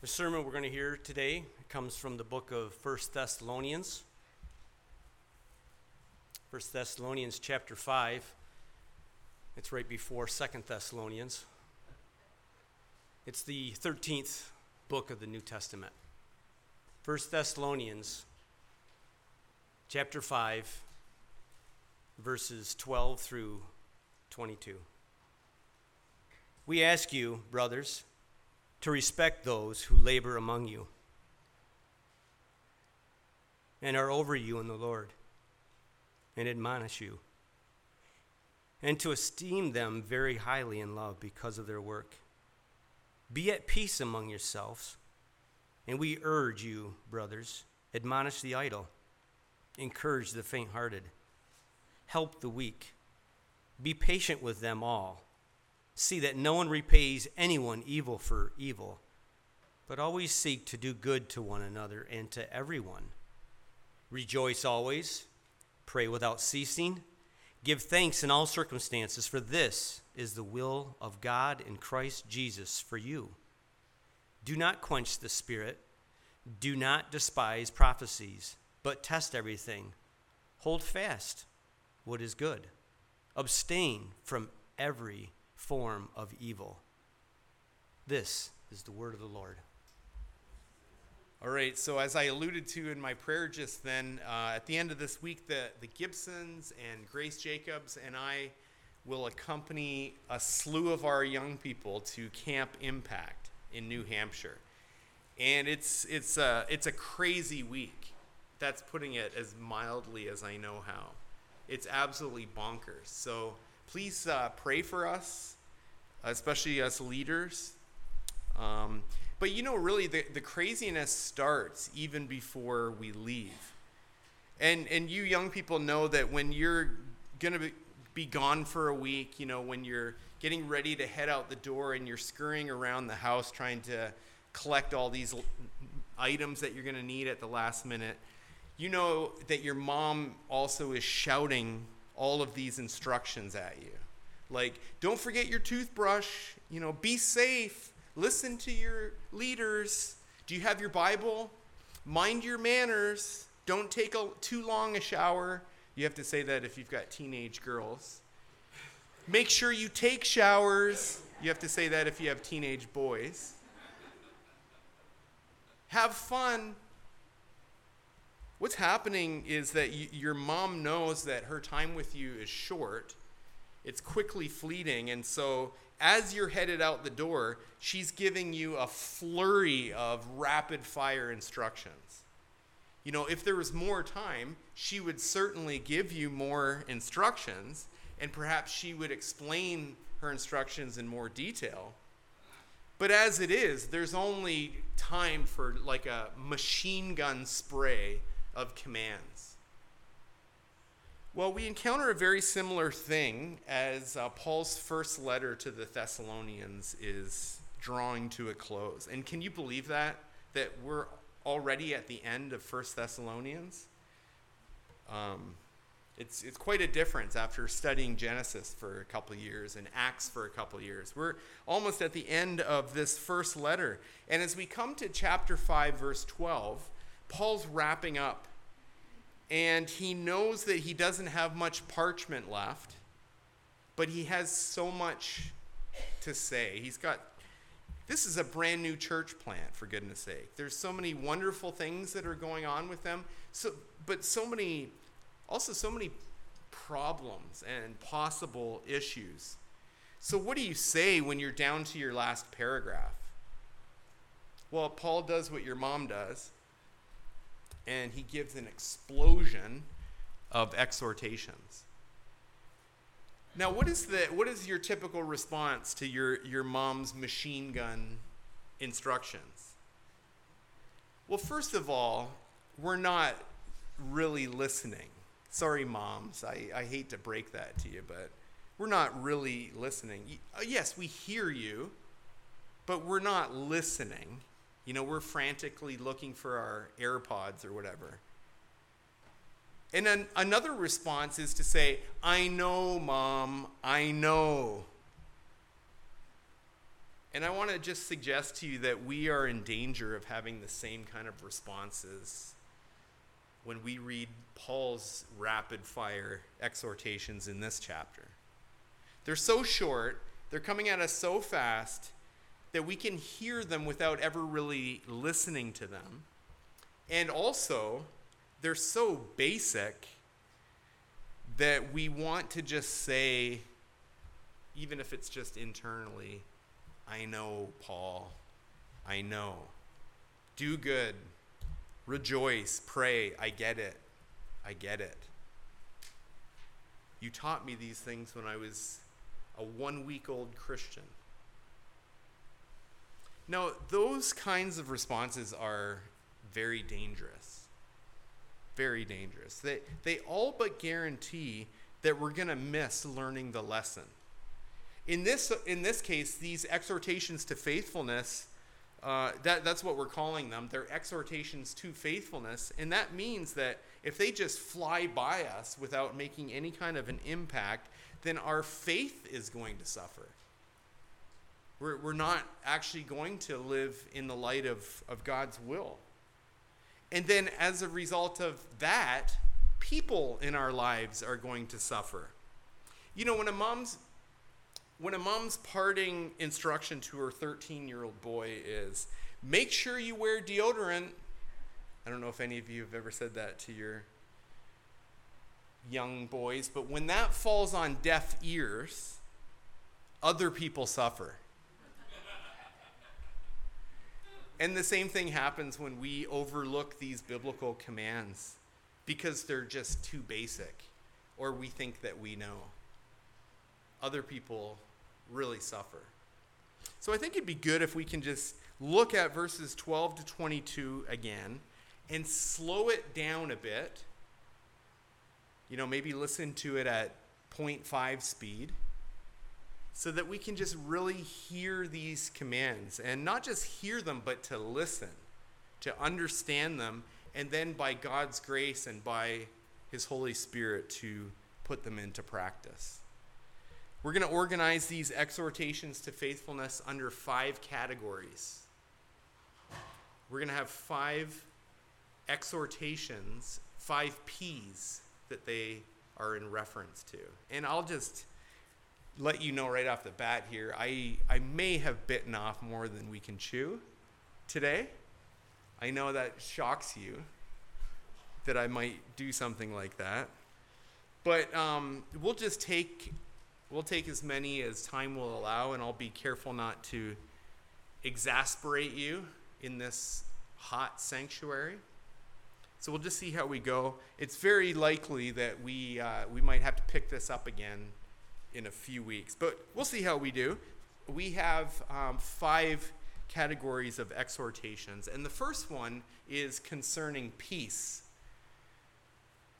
The sermon we're going to hear today comes from the book of First Thessalonians. First Thessalonians chapter 5. It's right before Second Thessalonians. It's the 13th book of the New Testament. First Thessalonians chapter 5 verses 12 through 22. We ask you, brothers, to respect those who labor among you and are over you in the Lord and admonish you, and to esteem them very highly in love because of their work. Be at peace among yourselves, and we urge you, brothers, admonish the idle, encourage the faint hearted, help the weak, be patient with them all see that no one repays anyone evil for evil, but always seek to do good to one another and to everyone. Rejoice always, pray without ceasing, give thanks in all circumstances, for this is the will of God in Christ Jesus for you. Do not quench the Spirit, do not despise prophecies, but test everything. Hold fast what is good, abstain from every form of evil. This is the word of the Lord. All right, so as I alluded to in my prayer just then, uh, at the end of this week, the, the Gibsons and Grace Jacobs and I will accompany a slew of our young people to Camp Impact in New Hampshire. And it's, it's, a, it's a crazy week. That's putting it as mildly as I know how. It's absolutely bonkers. So please uh, pray for us, especially us leaders. Um, but you know, really, the, the craziness starts even before we leave. And, and you young people know that when you're going to be, be gone for a week, you know, when you're getting ready to head out the door and you're scurrying around the house trying to collect all these items that you're going to need at the last minute, you know that your mom also is shouting all of these instructions at you. Like, don't forget your toothbrush, you know, be safe, listen to your leaders. Do you have your Bible? Mind your manners. Don't take a, too long a shower. You have to say that if you've got teenage girls. Make sure you take showers. You have to say that if you have teenage boys. Have fun what's happening is that y- your mom knows that her time with you is short, it's quickly fleeting, and so as you're headed out the door, she's giving you a flurry of rapid fire instructions. You know, if there was more time, she would certainly give you more instructions, and perhaps she would explain her instructions in more detail. But as it is, there's only time for like a machine gun spray of commands. Well, we encounter a very similar thing as uh, Paul's first letter to the Thessalonians is drawing to a close. And can you believe that? That we're already at the end of First Thessalonians? Um, it's, it's quite a difference after studying Genesis for a couple years and Acts for a couple years. We're almost at the end of this first letter. And as we come to chapter 5, verse 12, Paul's wrapping up, and he knows that he doesn't have much parchment left, but he has so much to say. He's got this is a brand new church plant for goodness sake. There's so many wonderful things that are going on with them. So but so many also so many problems and possible issues. So what do you say when you're down to your last paragraph? Well paul does what your mom does and he gives an explosion of exhortations. Now, what is the what is your typical response to your your mom's machine gun instructions? Well, first of all, we're not really listening. Sorry, moms, I, I hate to break that to you, but we're not really listening. Uh, yes, we hear you, but we're not listening. You know, we're frantically looking for our AirPods or whatever. And then another response is to say, I know, mom, I know. And I want to just suggest to you that we are in danger of having the same kind of responses when we read Paul's rapid fire exhortations in this chapter. They're so short, they're coming at us so fast that we can hear them without ever really listening to them. And also, they're so basic that we want to just say, even if it's just internally, I know, Paul. I know. Do good. Rejoice. Pray. I get it. I get it. You taught me these things when I was a one week old Christian. Now, those kinds of responses are very dangerous. Very dangerous. They, they all but guarantee that we're going to miss learning the lesson. In this, in this case, these exhortations to faithfulness, uh, that, that's what we're calling them. They're exhortations to faithfulness. And that means that if they just fly by us without making any kind of an impact, then our faith is going to suffer. We're, we're not actually going to live in the light of, of God's will. And then, as a result of that, people in our lives are going to suffer. You know, when a mom's when a mom's parting instruction to her 13 year old boy is make sure you wear deodorant. I don't know if any of you have ever said that to your young boys, but when that falls on deaf ears, other people suffer. And the same thing happens when we overlook these biblical commands because they're just too basic or we think that we know. Other people really suffer. So I think it'd be good if we can just look at verses 12 to 22 again and slow it down a bit. You know, maybe listen to it at 0.5 speed so that we can just really hear these commands and not just hear them, but to listen, to understand them, and then by God's grace and by His Holy Spirit to put them into practice. We're going to organize these exhortations to faithfulness under five categories. We're going to have five exhortations, five P's that they are in reference to. And I'll just let you know right off the bat here I, I may have bitten off more than we can chew today. I know that shocks you that I might do something like that. But um, we'll just take We'll take as many as time will allow, and I'll be careful not to exasperate you in this hot sanctuary. So we'll just see how we go. It's very likely that we, uh, we might have to pick this up again in a few weeks, but we'll see how we do. We have um, five categories of exhortations, and the first one is concerning peace.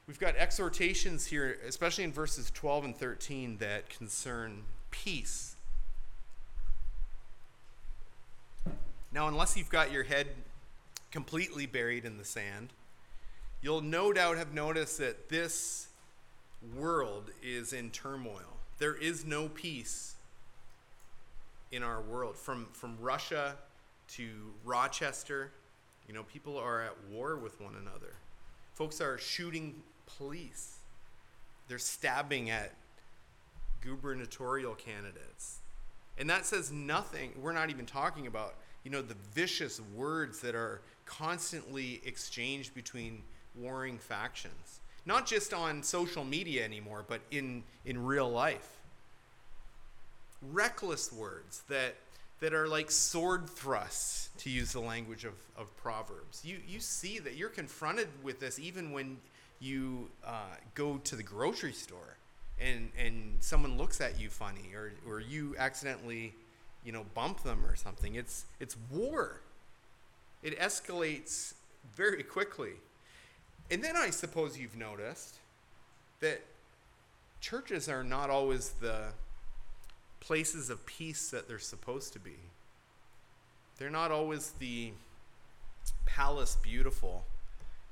We've got exhortations here, especially in verses 12 and 13, that concern peace. Now, unless you've got your head completely buried in the sand, you'll no doubt have noticed that this world is in turmoil. There is no peace in our world. From, from Russia to Rochester, you know, people are at war with one another. Folks are shooting police. They're stabbing at gubernatorial candidates. And that says nothing. We're not even talking about, you know, the vicious words that are constantly exchanged between warring factions. Not just on social media anymore, but in, in real life. Reckless words that, that are like sword thrusts, to use the language of, of Proverbs. You, you see that you're confronted with this even when you uh, go to the grocery store and and someone looks at you funny or or you accidentally you know bump them or something it's it's war it escalates very quickly and then i suppose you've noticed that churches are not always the places of peace that they're supposed to be they're not always the palace beautiful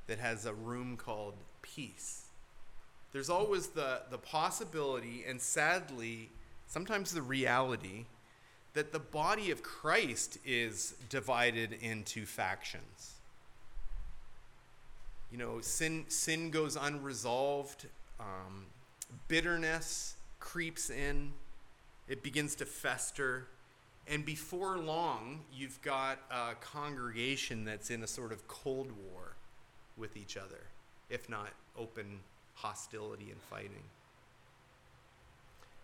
that has a room called peace. There's always the, the possibility, and sadly, sometimes the reality, that the body of Christ is divided into factions. You know, sin, sin goes unresolved, um, bitterness creeps in, it begins to fester. And before long, you've got a congregation that's in a sort of cold war with each other, if not open hostility and fighting.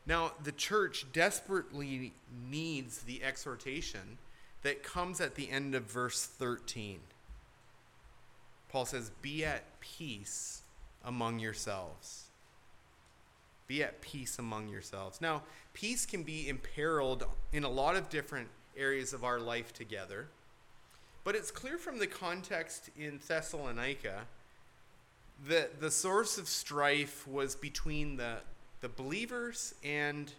Now, the church desperately needs the exhortation that comes at the end of verse 13. Paul says, Be at peace among yourselves. Be at peace among yourselves. Now, peace can be imperiled in a lot of different areas of our life together. But it's clear from the context in Thessalonica that the source of strife was between the, the believers and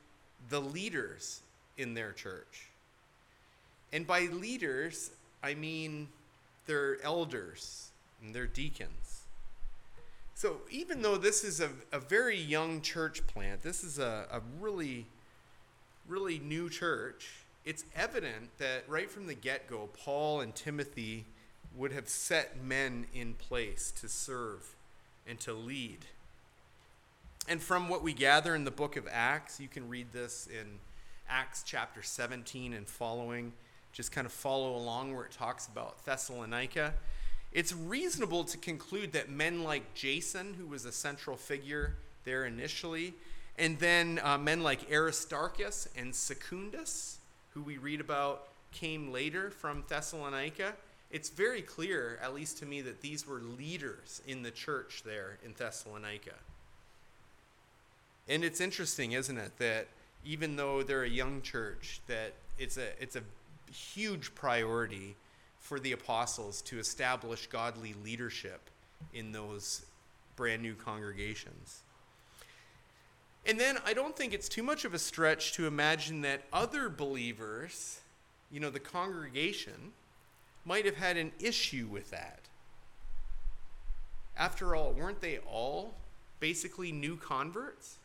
the leaders in their church. And by leaders, I mean their elders and their deacons. So even though this is a, a very young church plant, this is a, a really, really new church, it's evident that right from the get go, Paul and Timothy would have set men in place to serve and to lead. And from what we gather in the book of Acts, you can read this in Acts chapter 17 and following. Just kind of follow along where it talks about Thessalonica. It's reasonable to conclude that men like Jason, who was a central figure there initially, and then uh, men like Aristarchus and Secundus, who we read about came later from Thessalonica, it's very clear, at least to me, that these were leaders in the church there in Thessalonica. And it's interesting, isn't it, that even though they're a young church, that it's a it's a huge priority for the apostles to establish godly leadership in those brand new congregations. And then I don't think it's too much of a stretch to imagine that other believers, you know, the congregation, might have had an issue with that. After all, weren't they all basically new converts?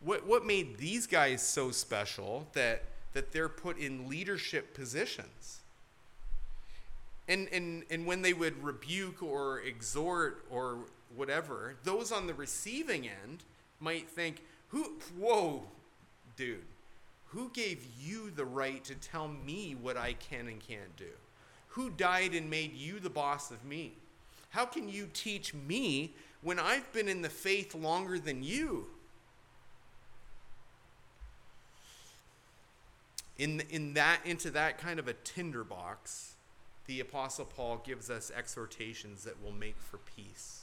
What, what made these guys so special that, that they're put in leadership positions? And, and, and when they would rebuke or exhort or whatever, those on the receiving end might think, who, whoa, dude, who gave you the right to tell me what I can and can't do? Who died and made you the boss of me? How can you teach me when I've been in the faith longer than you? In, in that into that kind of a tinderbox, the apostle Paul gives us exhortations that will make for peace.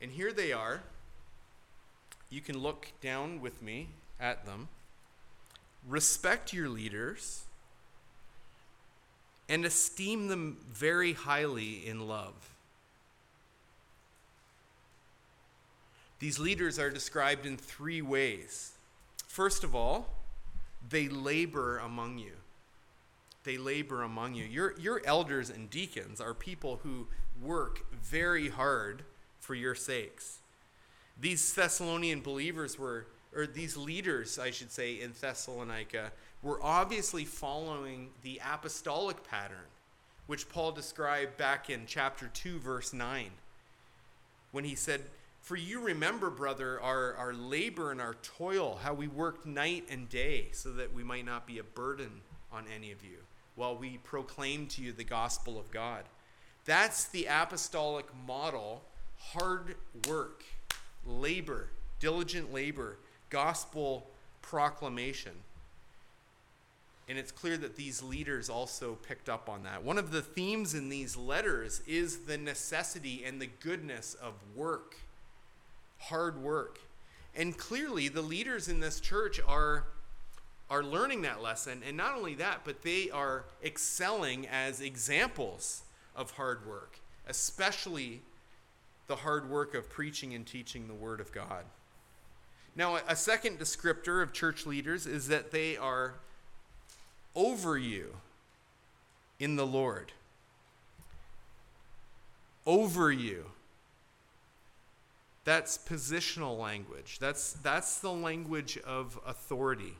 And here they are you can look down with me at them. Respect your leaders and esteem them very highly in love. These leaders are described in three ways. First of all, they labor among you. They labor among you. Your, your elders and deacons are people who work very hard for your sakes. These Thessalonian believers were, or these leaders, I should say, in Thessalonica, were obviously following the apostolic pattern, which Paul described back in chapter 2, verse 9, when he said, For you remember, brother, our, our labor and our toil, how we worked night and day, so that we might not be a burden on any of you, while we proclaim to you the gospel of God. That's the apostolic model hard work labor, diligent labor, gospel proclamation. And it's clear that these leaders also picked up on that. One of the themes in these letters is the necessity and the goodness of work, hard work. And clearly, the leaders in this church are, are learning that lesson. And not only that, but they are excelling as examples of hard work, especially the hard work of preaching and teaching the Word of God. Now, a second descriptor of church leaders is that they are over you in the Lord. Over you. That's positional language. That's, that's the language of authority.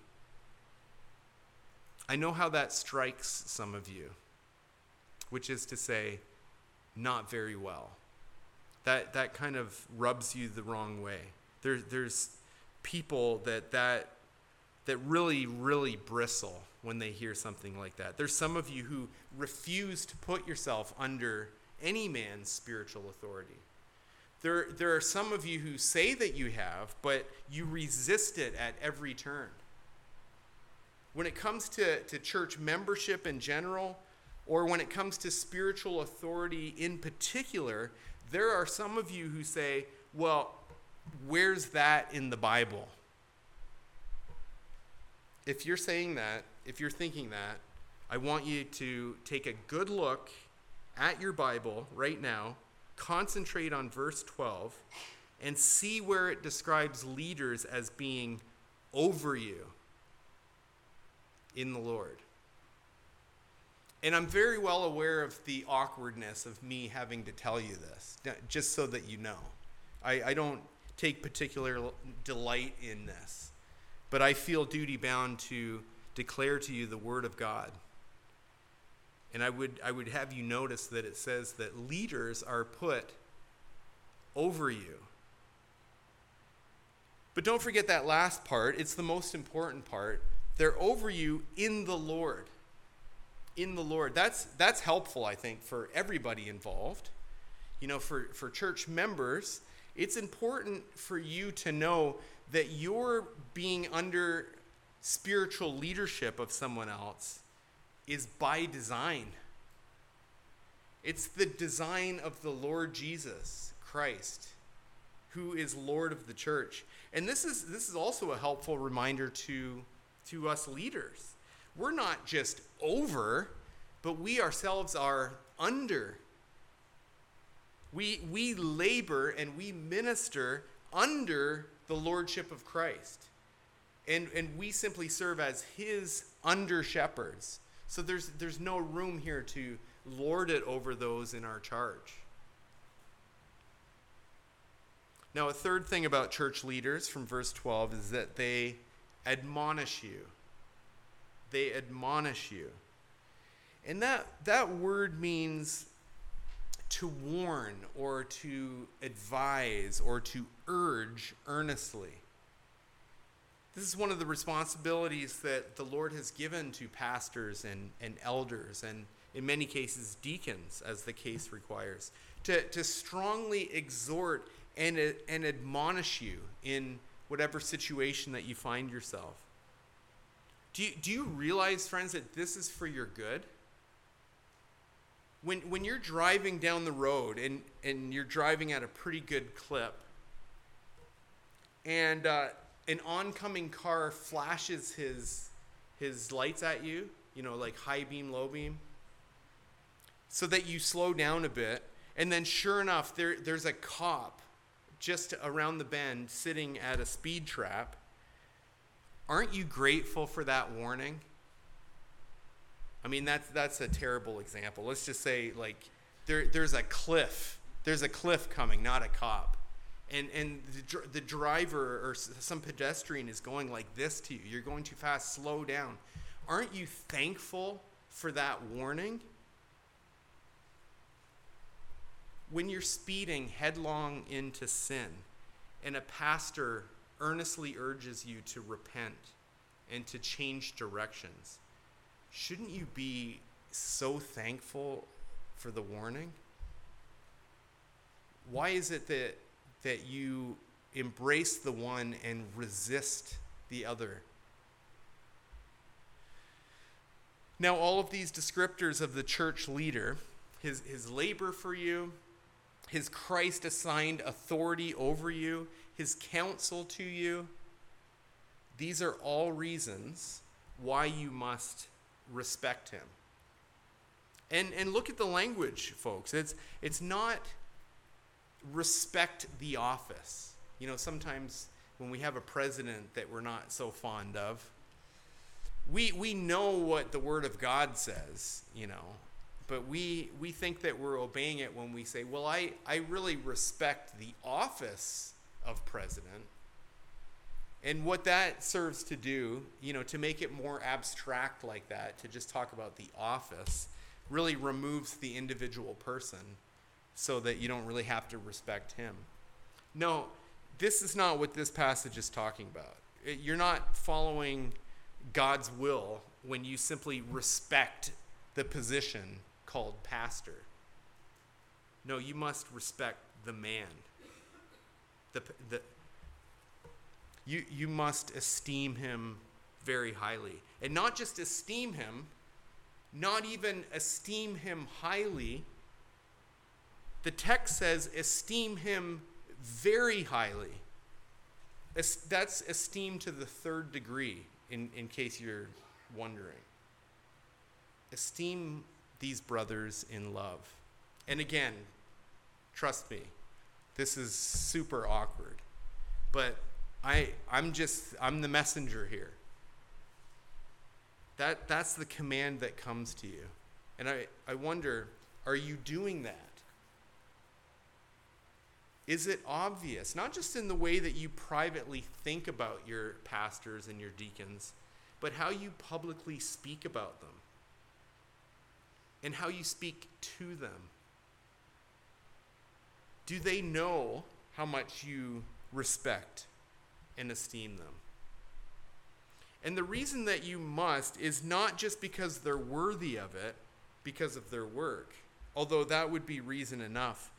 I know how that strikes some of you, which is to say, not very well. That, that kind of rubs you the wrong way. There, there's people that, that, that really, really bristle when they hear something like that. There's some of you who refuse to put yourself under any man's spiritual authority. There, there are some of you who say that you have, but you resist it at every turn. When it comes to, to church membership in general, or when it comes to spiritual authority in particular, there are some of you who say, well, where's that in the Bible? If you're saying that, if you're thinking that, I want you to take a good look at your Bible right now, concentrate on verse 12, and see where it describes leaders as being over you in the Lord. And I'm very well aware of the awkwardness of me having to tell you this, just so that you know. I, I don't take particular delight in this, but I feel duty bound to declare to you the Word of God. And I would, I would have you notice that it says that leaders are put over you. But don't forget that last part, it's the most important part. They're over you in the Lord. In the Lord. That's, that's helpful, I think, for everybody involved. You know, for, for church members, it's important for you to know that you're being under spiritual leadership of someone else is by design. It's the design of the Lord Jesus Christ, who is Lord of the church. And this is this is also a helpful reminder to to us leaders. We're not just over, but we ourselves are under. We we labor and we minister under the lordship of Christ. And and we simply serve as his under shepherds. So there's, there's no room here to lord it over those in our charge. Now, a third thing about church leaders from verse 12 is that they admonish you. They admonish you. And that, that word means to warn or to advise or to urge earnestly. This is one of the responsibilities that the Lord has given to pastors and, and elders, and in many cases, deacons, as the case requires, to, to strongly exhort and, and admonish you in whatever situation that you find yourself. Do you, do you realize, friends, that this is for your good? When, when you're driving down the road and, and you're driving at a pretty good clip, and uh, an oncoming car flashes his his lights at you, you know, like high beam, low beam, so that you slow down a bit, and then sure enough, there there's a cop just around the bend sitting at a speed trap. Aren't you grateful for that warning? I mean, that's that's a terrible example. Let's just say like there there's a cliff. There's a cliff coming, not a cop and and the, the driver or some pedestrian is going like this to you you're going too fast slow down aren't you thankful for that warning when you're speeding headlong into sin and a pastor earnestly urges you to repent and to change directions shouldn't you be so thankful for the warning why is it that that you embrace the one and resist the other. Now, all of these descriptors of the church leader, his, his labor for you, his Christ assigned authority over you, his counsel to you, these are all reasons why you must respect him. And, and look at the language, folks. It's, it's not respect the office. You know, sometimes when we have a president that we're not so fond of, we, we know what the Word of God says, you know, but we, we think that we're obeying it when we say, well, I, I really respect the office of president, And what that serves to do, you know, to make it more abstract like that, to just talk about the office, really removes the individual person so that you don't really have to respect him. No, this is not what this passage is talking about. You're not following God's will when you simply respect the position called pastor. No, you must respect the man. The, the, you, you must esteem him very highly. And not just esteem him, not even esteem him highly. The text says, esteem him very highly. That's esteem to the third degree, in, in case you're wondering. Esteem these brothers in love. And again, trust me, this is super awkward. But I, I'm just, I'm the messenger here. That, that's the command that comes to you. And I, I wonder, are you doing that? Is it obvious, not just in the way that you privately think about your pastors and your deacons, but how you publicly speak about them and how you speak to them? Do they know how much you respect and esteem them. And the reason that you must is not just because they're worthy of it, because of their work, although that would be reason enough.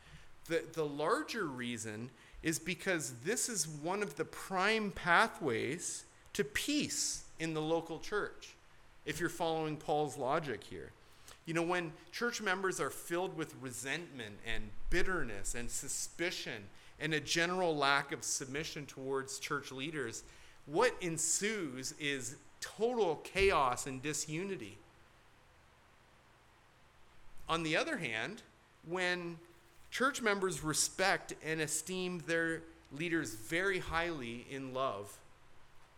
The, the larger reason is because this is one of the prime pathways to peace in the local church, if you're following Paul's logic here. You know, when church members are filled with resentment and bitterness and suspicion and a general lack of submission towards church leaders, what ensues is total chaos and disunity. On the other hand, when church members respect and esteem their leaders very highly in love,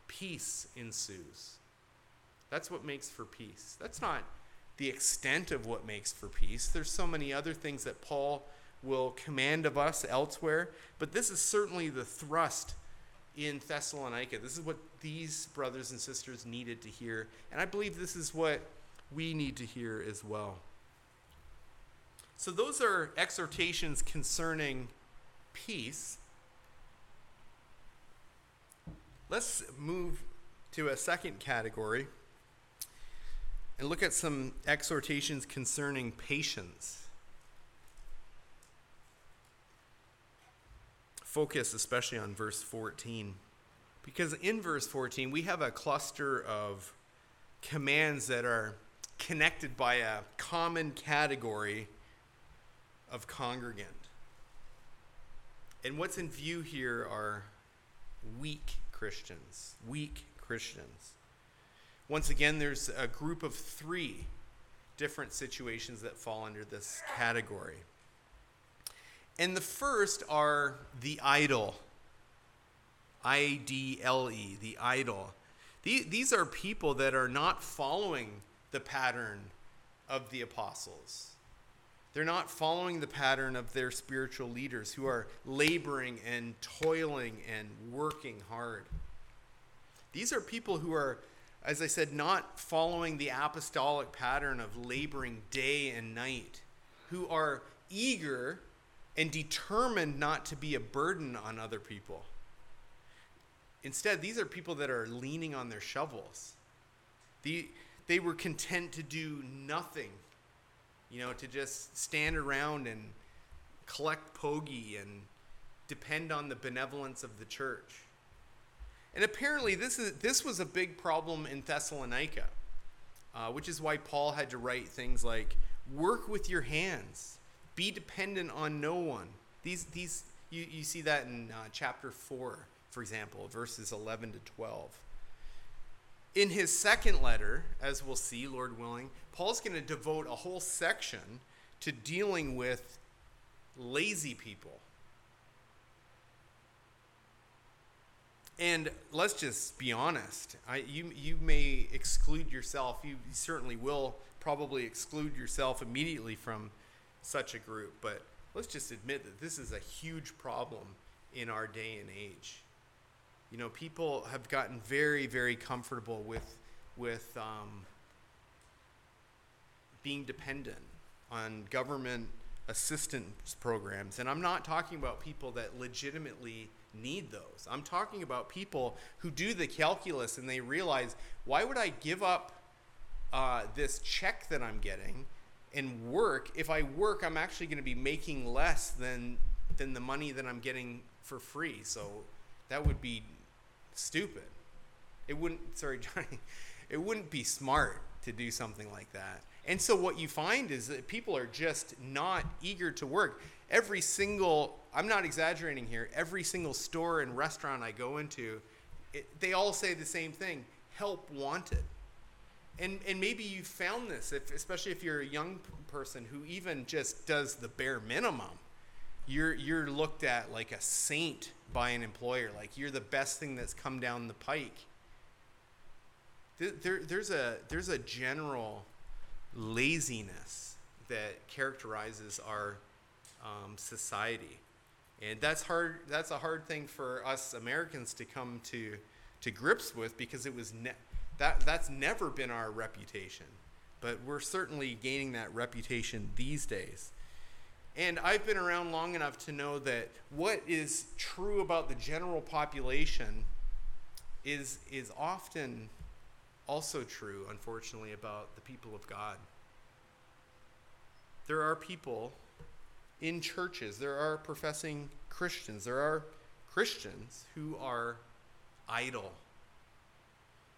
peace ensues. That's what makes for peace. That's not the extent of what makes for peace. There's so many other things that Paul will command of us elsewhere. But this is certainly the thrust in Thessalonica. This is what these brothers and sisters needed to hear. And I believe this is what we need to hear as well. So, those are exhortations concerning peace. Let's move to a second category and look at some exhortations concerning patience. focus especially on verse 14. Because in verse 14, we have a cluster of commands that are connected by a common category of congregant. And what's in view here are weak Christians. Weak Christians. Once again, there's a group of three different situations that fall under this category. And the first are the idle. I D L E, the idle. These are people that are not following the pattern of the apostles. They're not following the pattern of their spiritual leaders who are laboring and toiling and working hard. These are people who are, as I said, not following the apostolic pattern of laboring day and night, who are eager and determined not to be a burden on other people. Instead, these are people that are leaning on their shovels. The, they were content to do nothing, you know, to just stand around and collect pogie and depend on the benevolence of the church. And apparently, this, is, this was a big problem in Thessalonica, uh, which is why Paul had to write things like, work with your hands be dependent on no one. These, these, you, you see that in uh, chapter 4, for example, verses 11 to 12. In his second letter, as we'll see, Lord willing, Paul's going to devote a whole section to dealing with lazy people. And let's just be honest. I, you, you may exclude yourself. You certainly will probably exclude yourself immediately from such a group, but let's just admit that this is a huge problem in our day and age. You know, people have gotten very, very comfortable with with um, being dependent on government assistance programs. And I'm not talking about people that legitimately need those. I'm talking about people who do the calculus and they realize, why would I give up uh, this check that I'm getting and work? If I work, I'm actually going to be making less than than the money that I'm getting for free. So that would be stupid. It wouldn't. Sorry, Johnny. It wouldn't be smart to do something like that. And so what you find is that people are just not eager to work. Every single, I'm not exaggerating here, every single store and restaurant I go into, it, they all say the same thing help wanted. And, and maybe you found this, if, especially if you're a young person who even just does the bare minimum. You're, you're looked at like a saint by an employer, like you're the best thing that's come down the pike. There, there, there's, a, there's a general laziness that characterizes our um, society. And that's hard. That's a hard thing for us Americans to come to to grips with because it was ne- that that's never been our reputation. But we're certainly gaining that reputation these days. And I've been around long enough to know that what is true about the general population is is often also true, unfortunately, about the people of God. There are people in churches, there are professing Christians, there are Christians who are idle.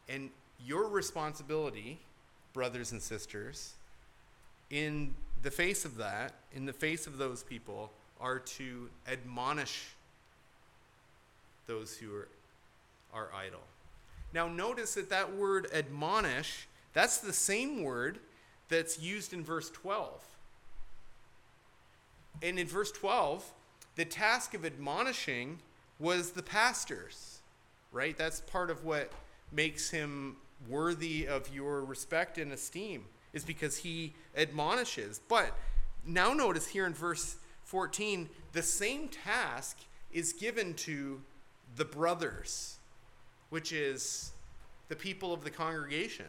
And your responsibility, brothers and sisters, in the face of that, in the face of those people, are to admonish those who are, are idle. Now, notice that that word admonish, that's the same word that's used in verse 12. And in verse 12, the task of admonishing was the pastor's, right? That's part of what makes him worthy of your respect and esteem, is because he admonishes. But now notice here in verse 14, the same task is given to the brothers which is the people of the congregation,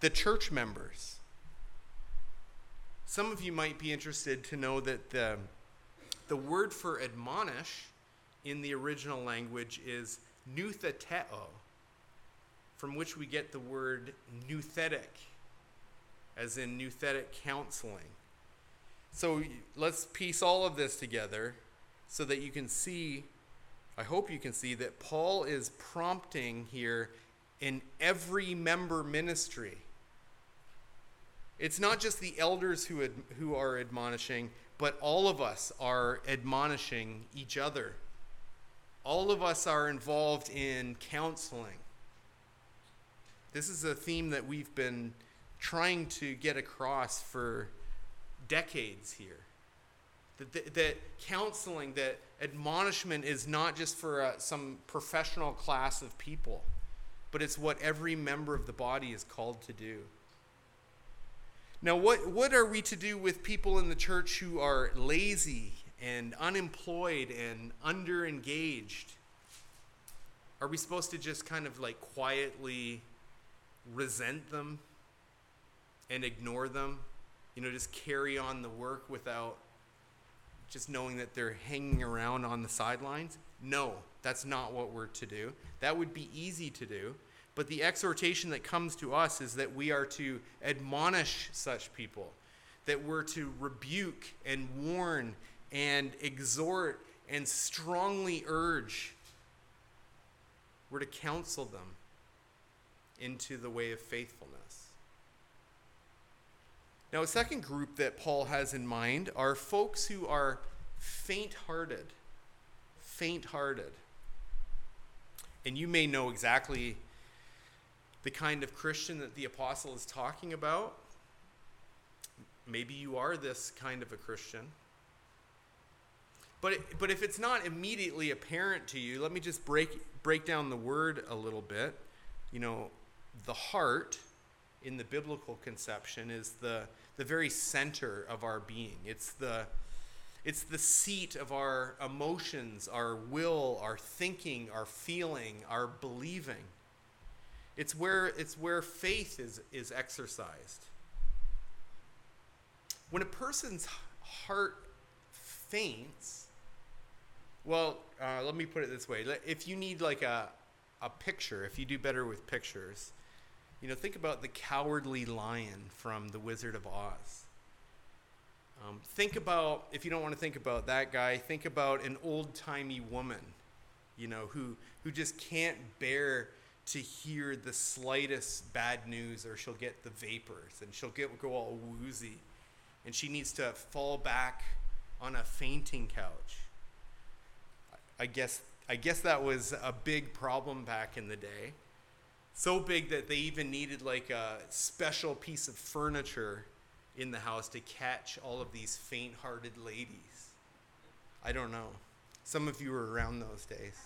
the church members. Some of you might be interested to know that the, the word for admonish in the original language is noutheteo, from which we get the word nouthetic, as in nouthetic counseling. So let's piece all of this together so that you can see I hope you can see that Paul is prompting here in every member ministry. It's not just the elders who, ad, who are admonishing, but all of us are admonishing each other. All of us are involved in counseling. This is a theme that we've been trying to get across for decades here. That, that, that counseling, that admonishment is not just for uh, some professional class of people, but it's what every member of the body is called to do. Now, what, what are we to do with people in the church who are lazy and unemployed and underengaged? Are we supposed to just kind of like quietly resent them and ignore them? You know, just carry on the work without just knowing that they're hanging around on the sidelines. No, that's not what we're to do. That would be easy to do. But the exhortation that comes to us is that we are to admonish such people, that we're to rebuke and warn and exhort and strongly urge. We're to counsel them into the way of faithfulness. Now, a second group that Paul has in mind are folks who are faint hearted. Faint hearted. And you may know exactly the kind of Christian that the apostle is talking about. Maybe you are this kind of a Christian. But, but if it's not immediately apparent to you, let me just break, break down the word a little bit. You know, the heart in the biblical conception is the, the very center of our being. It's the, it's the seat of our emotions, our will, our thinking, our feeling, our believing. It's where, it's where faith is, is exercised. When a person's heart faints, well, uh, let me put it this way. If you need like a, a picture, if you do better with pictures, you know, think about the cowardly lion from The Wizard of Oz. Um, think about, if you don't want to think about that guy, think about an old timey woman, you know, who, who just can't bear to hear the slightest bad news or she'll get the vapors and she'll get go all woozy and she needs to fall back on a fainting couch. I guess I guess that was a big problem back in the day. So big that they even needed like a special piece of furniture in the house to catch all of these faint hearted ladies. I don't know. Some of you were around those days.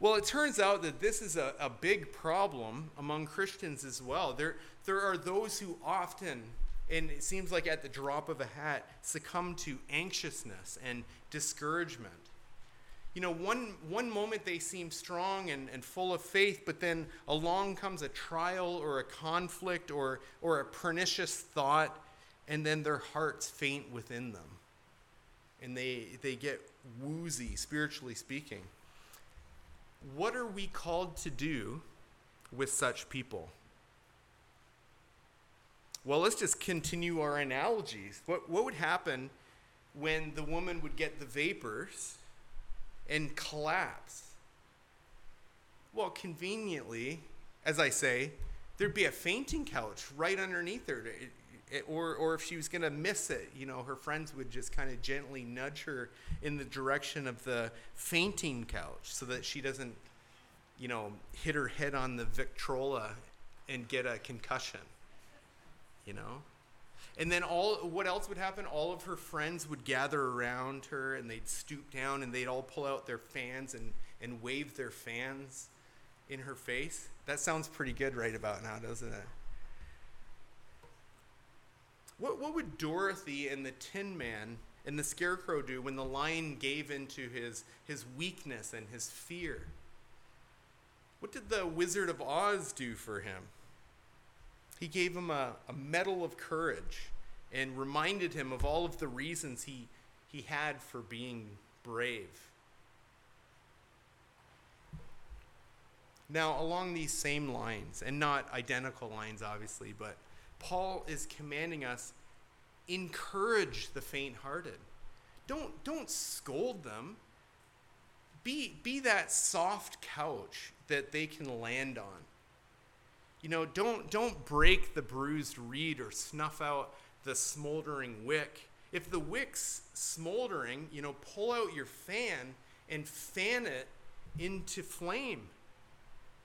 Well, it turns out that this is a, a big problem among Christians as well. There, there are those who often, and it seems like at the drop of a hat, succumb to anxiousness and discouragement. You know, one, one moment they seem strong and, and full of faith, but then along comes a trial or a conflict or, or a pernicious thought, and then their hearts faint within them. And they, they get woozy, spiritually speaking. What are we called to do with such people? Well, let's just continue our analogies. What, what would happen when the woman would get the vapors and collapse. Well, conveniently, as I say, there'd be a fainting couch right underneath her. It, it, or, or if she was going to miss it, you know, her friends would just kind of gently nudge her in the direction of the fainting couch so that she doesn't, you know, hit her head on the Victrola and get a concussion, you know? And then all what else would happen? All of her friends would gather around her and they'd stoop down and they'd all pull out their fans and, and wave their fans in her face. That sounds pretty good right about now, doesn't it? What, what would Dorothy and the Tin Man and the Scarecrow do when the lion gave into his, his weakness and his fear? What did the Wizard of Oz do for him? He gave him a, a medal of courage and reminded him of all of the reasons he, he had for being brave. Now, along these same lines, and not identical lines, obviously, but Paul is commanding us encourage the faint hearted. Don't, don't scold them. Be, be that soft couch that they can land on. You know, don't, don't break the bruised reed or snuff out the smoldering wick. If the wick's smoldering, you know, pull out your fan and fan it into flame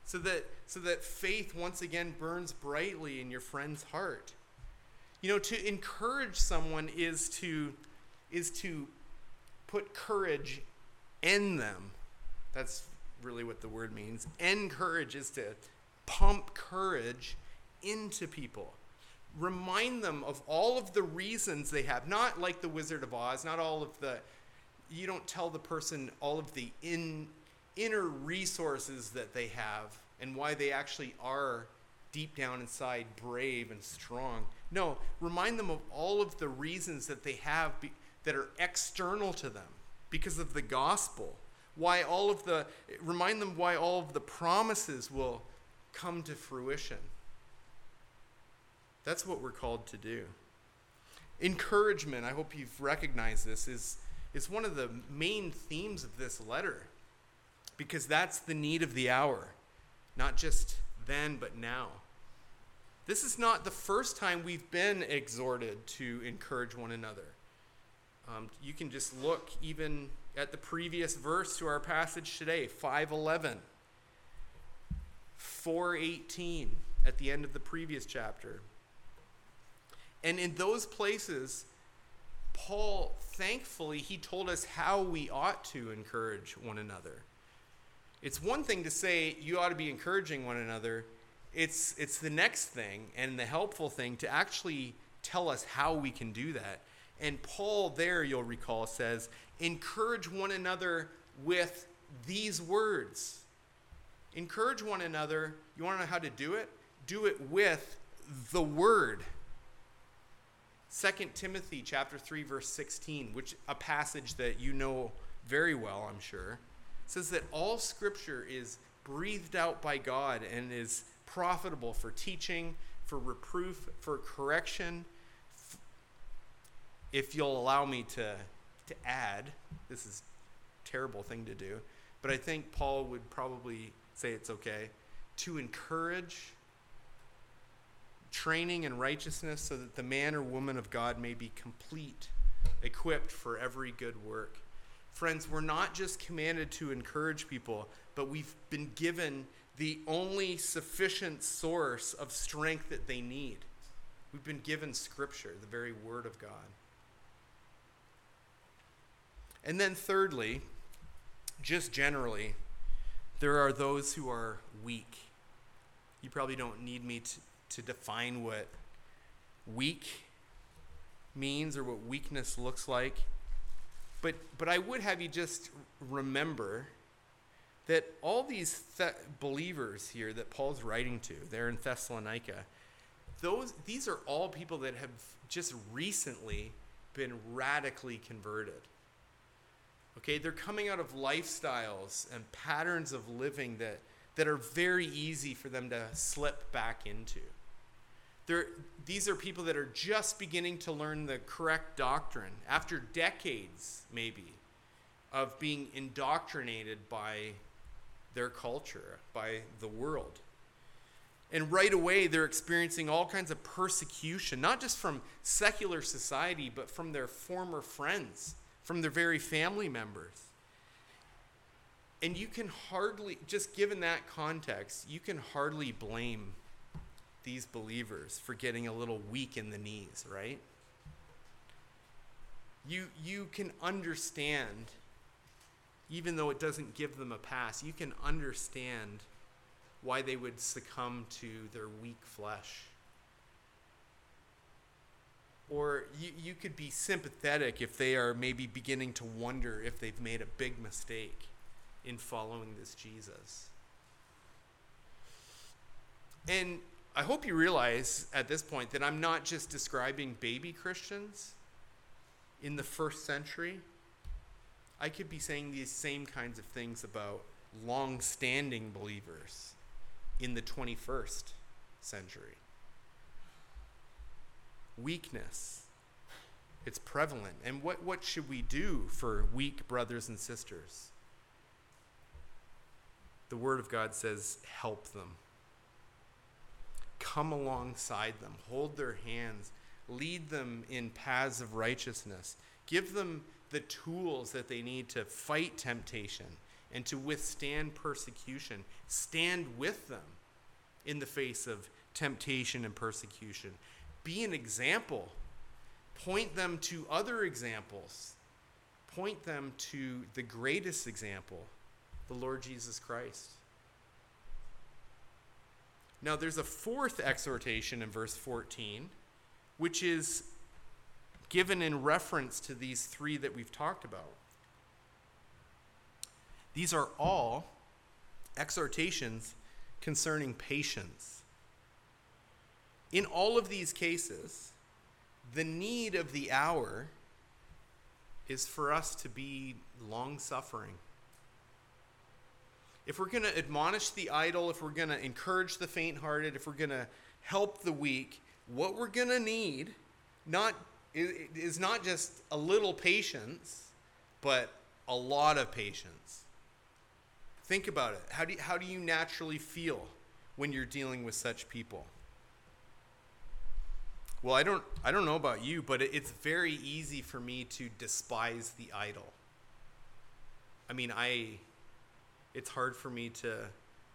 so that so that faith once again burns brightly in your friend's heart. You know to encourage someone is to is to put courage in them. That's really what the word means. Encourage is to pump courage into people. Remind them of all of the reasons they have, not like the Wizard of Oz, not all of the, you don't tell the person all of the in, inner resources that they have and why they actually are deep down inside brave and strong. No, remind them of all of the reasons that they have be, that are external to them because of the gospel. Why all of the, remind them why all of the promises will come to fruition. That's what we're called to do. Encouragement, I hope you've recognized this, is, is one of the main themes of this letter because that's the need of the hour, not just then, but now. This is not the first time we've been exhorted to encourage one another. Um, you can just look even at the previous verse to our passage today, 511. 4:18 at the end of the previous chapter. And in those places Paul thankfully he told us how we ought to encourage one another. It's one thing to say you ought to be encouraging one another. It's it's the next thing and the helpful thing to actually tell us how we can do that. And Paul, there, you'll recall, says, encourage one another with these words. Encourage one another. You want to know how to do it? Do it with the word. 2 Timothy chapter 3 verse 16, which a passage that you know very well, I'm sure, says that all scripture is breathed out by God and is profitable for teaching, for reproof, for correction. If you'll allow me to to add, this is a terrible thing to do, but I think Paul would probably say it's okay to encourage training in righteousness so that the man or woman of God may be complete, equipped for every good work. Friends, we're not just commanded to encourage people, but we've been given the only sufficient source of strength that they need. We've been given Scripture, the very Word of God. And then, thirdly, just generally, there are those who are weak. You probably don't need me to, to define what weak means or what weakness looks like. But, but I would have you just remember that all these th- believers here that Paul's writing to, they're in Thessalonica, those, these are all people that have just recently been radically converted. Okay, they're coming out of lifestyles and patterns of living that, that are very easy for them to slip back into. These are people that are just beginning to learn the correct doctrine after decades, maybe, of being indoctrinated by their culture, by the world. And right away, they're experiencing all kinds of persecution, not just from secular society, but from their former friends, from their very family members. And you can hardly, just given that context, you can hardly blame these believers for getting a little weak in the knees, right? You, you can understand, even though it doesn't give them a pass, you can understand why they would succumb to their weak flesh. Or you, you could be sympathetic if they are maybe beginning to wonder if they've made a big mistake in following this Jesus. And I hope you realize at this point that I'm not just describing baby Christians in the first century. I could be saying these same kinds of things about long standing believers in the 21st century. Weakness. It's prevalent. And what, what should we do for weak brothers and sisters? The Word of God says, help them come alongside them, hold their hands, lead them in paths of righteousness, give them the tools that they need to fight temptation and to withstand persecution. Stand with them in the face of temptation and persecution. Be an example. Point them to other examples. Point them to the greatest example, the Lord Jesus Christ. Now, there's a fourth exhortation in verse 14, which is given in reference to these three that we've talked about. These are all exhortations concerning patience. In all of these cases, the need of the hour is for us to be long suffering if we're going to admonish the idle, if we're going to encourage the faint hearted, if we're going to help the weak, what we're going to need not is not just a little patience, but a lot of patience. Think about it. How do you, how do you naturally feel when you're dealing with such people? Well, I don't I don't know about you, but it's very easy for me to despise the idle. I mean, I it's hard for me to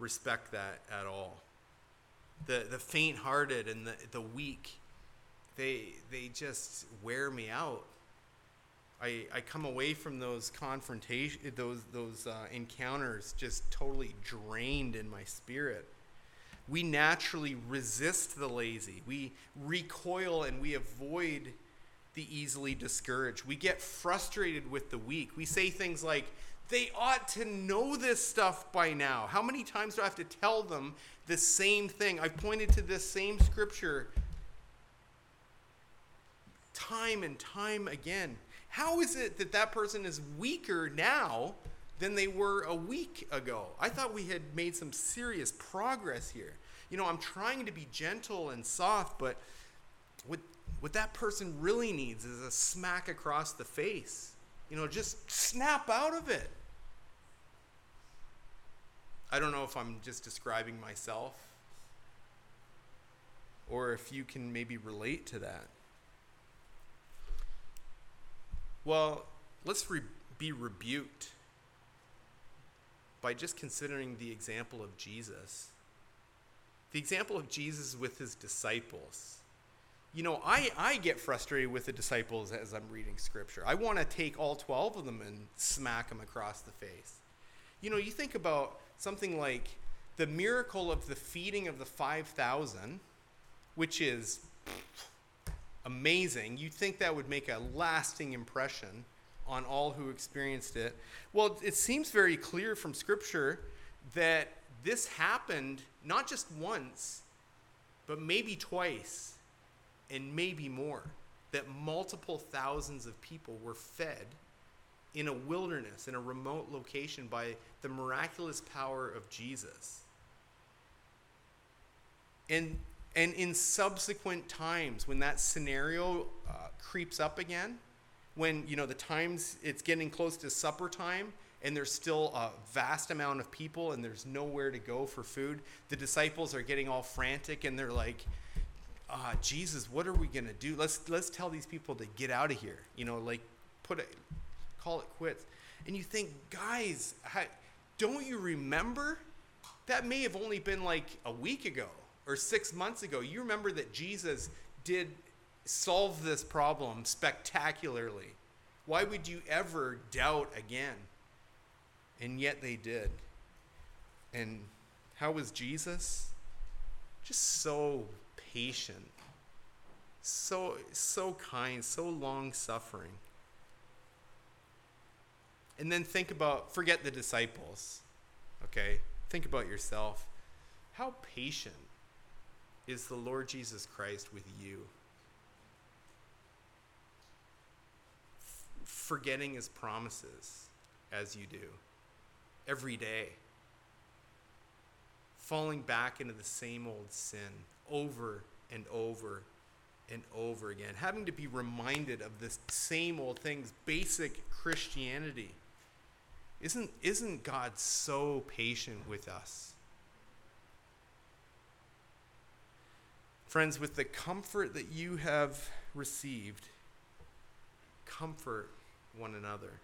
respect that at all. The the faint hearted and the, the weak, they they just wear me out. I, I come away from those confrontation those those uh, encounters just totally drained in my spirit. we naturally resist the lazy. We recoil and we avoid the easily discouraged. We get frustrated with the weak. We say things like, they ought to know this stuff by now. How many times do I have to tell them the same thing? I've pointed to this same scripture time and time again. How is it that that person is weaker now than they were a week ago? I thought we had made some serious progress here. You know, I'm trying to be gentle and soft, but what, what that person really needs is a smack across the face. You know, just snap out of it. I don't know if I'm just describing myself or if you can maybe relate to that. Well, let's re- be rebuked by just considering the example of Jesus. The example of Jesus with his disciples. You know, I, I get frustrated with the disciples as I'm reading scripture. I want to take all 12 of them and smack them across the face. You know, you think about something like the miracle of the feeding of the 5,000, which is amazing. You'd think that would make a lasting impression on all who experienced it. Well, it seems very clear from Scripture that this happened not just once, but maybe twice, and maybe more. That multiple thousands of people were fed in a wilderness, in a remote location, by the miraculous power of Jesus. And, and in subsequent times, when that scenario uh, creeps up again, when you know the times it's getting close to supper time and there's still a vast amount of people and there's nowhere to go for food the disciples are getting all frantic and they're like uh, jesus what are we going to do let's let's tell these people to get out of here you know like put it call it quits and you think guys don't you remember that may have only been like a week ago or six months ago you remember that jesus did solve this problem spectacularly. Why would you ever doubt again? And yet they did. And how was Jesus? Just so patient, so so kind, so long suffering. And then think about forget the disciples. Okay? Think about yourself. How patient is the Lord Jesus Christ with you? forgetting his promises as you do every day. Falling back into the same old sin over and over and over again. Having to be reminded of the same old things, basic Christianity. Isn't, isn't God so patient with us? Friends, with the comfort that you have received, comfort one another.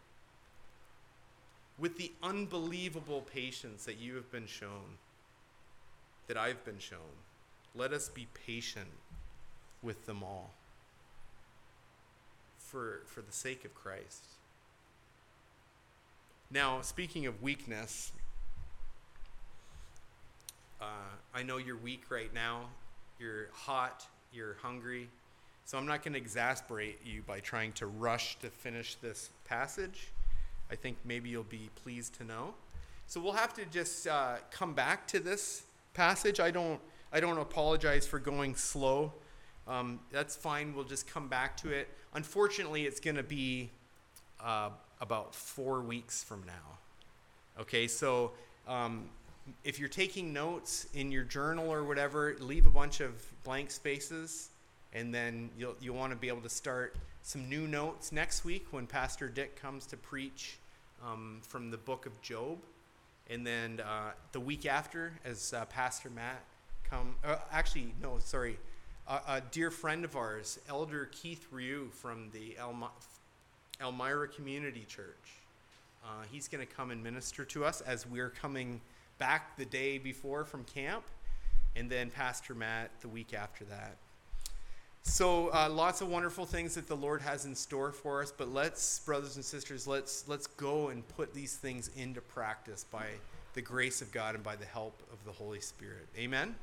With the unbelievable patience that you have been shown, that I've been shown, let us be patient with them all for, for the sake of Christ. Now, speaking of weakness, uh, I know you're weak right now. You're hot. You're hungry. So I'm not going to exasperate you by trying to rush to finish this passage. I think maybe you'll be pleased to know. So we'll have to just uh, come back to this passage. I don't, I don't apologize for going slow. Um, that's fine. We'll just come back to it. Unfortunately, it's going to be uh, about four weeks from now. Okay, so um, if you're taking notes in your journal or whatever, leave a bunch of blank spaces and then you'll you'll want to be able to start some new notes next week when Pastor Dick comes to preach um, from the book of Job, and then uh, the week after, as uh, Pastor Matt come. Uh, actually, no, sorry, a dear friend of ours, Elder Keith Ryu from the Elma- Elmira Community Church. Uh, he's going to come and minister to us as we're coming back the day before from camp, and then Pastor Matt the week after that. So uh, lots of wonderful things that the Lord has in store for us, but let's, brothers and sisters, let's let's go and put these things into practice by the grace of God and by the help of the Holy Spirit. Amen.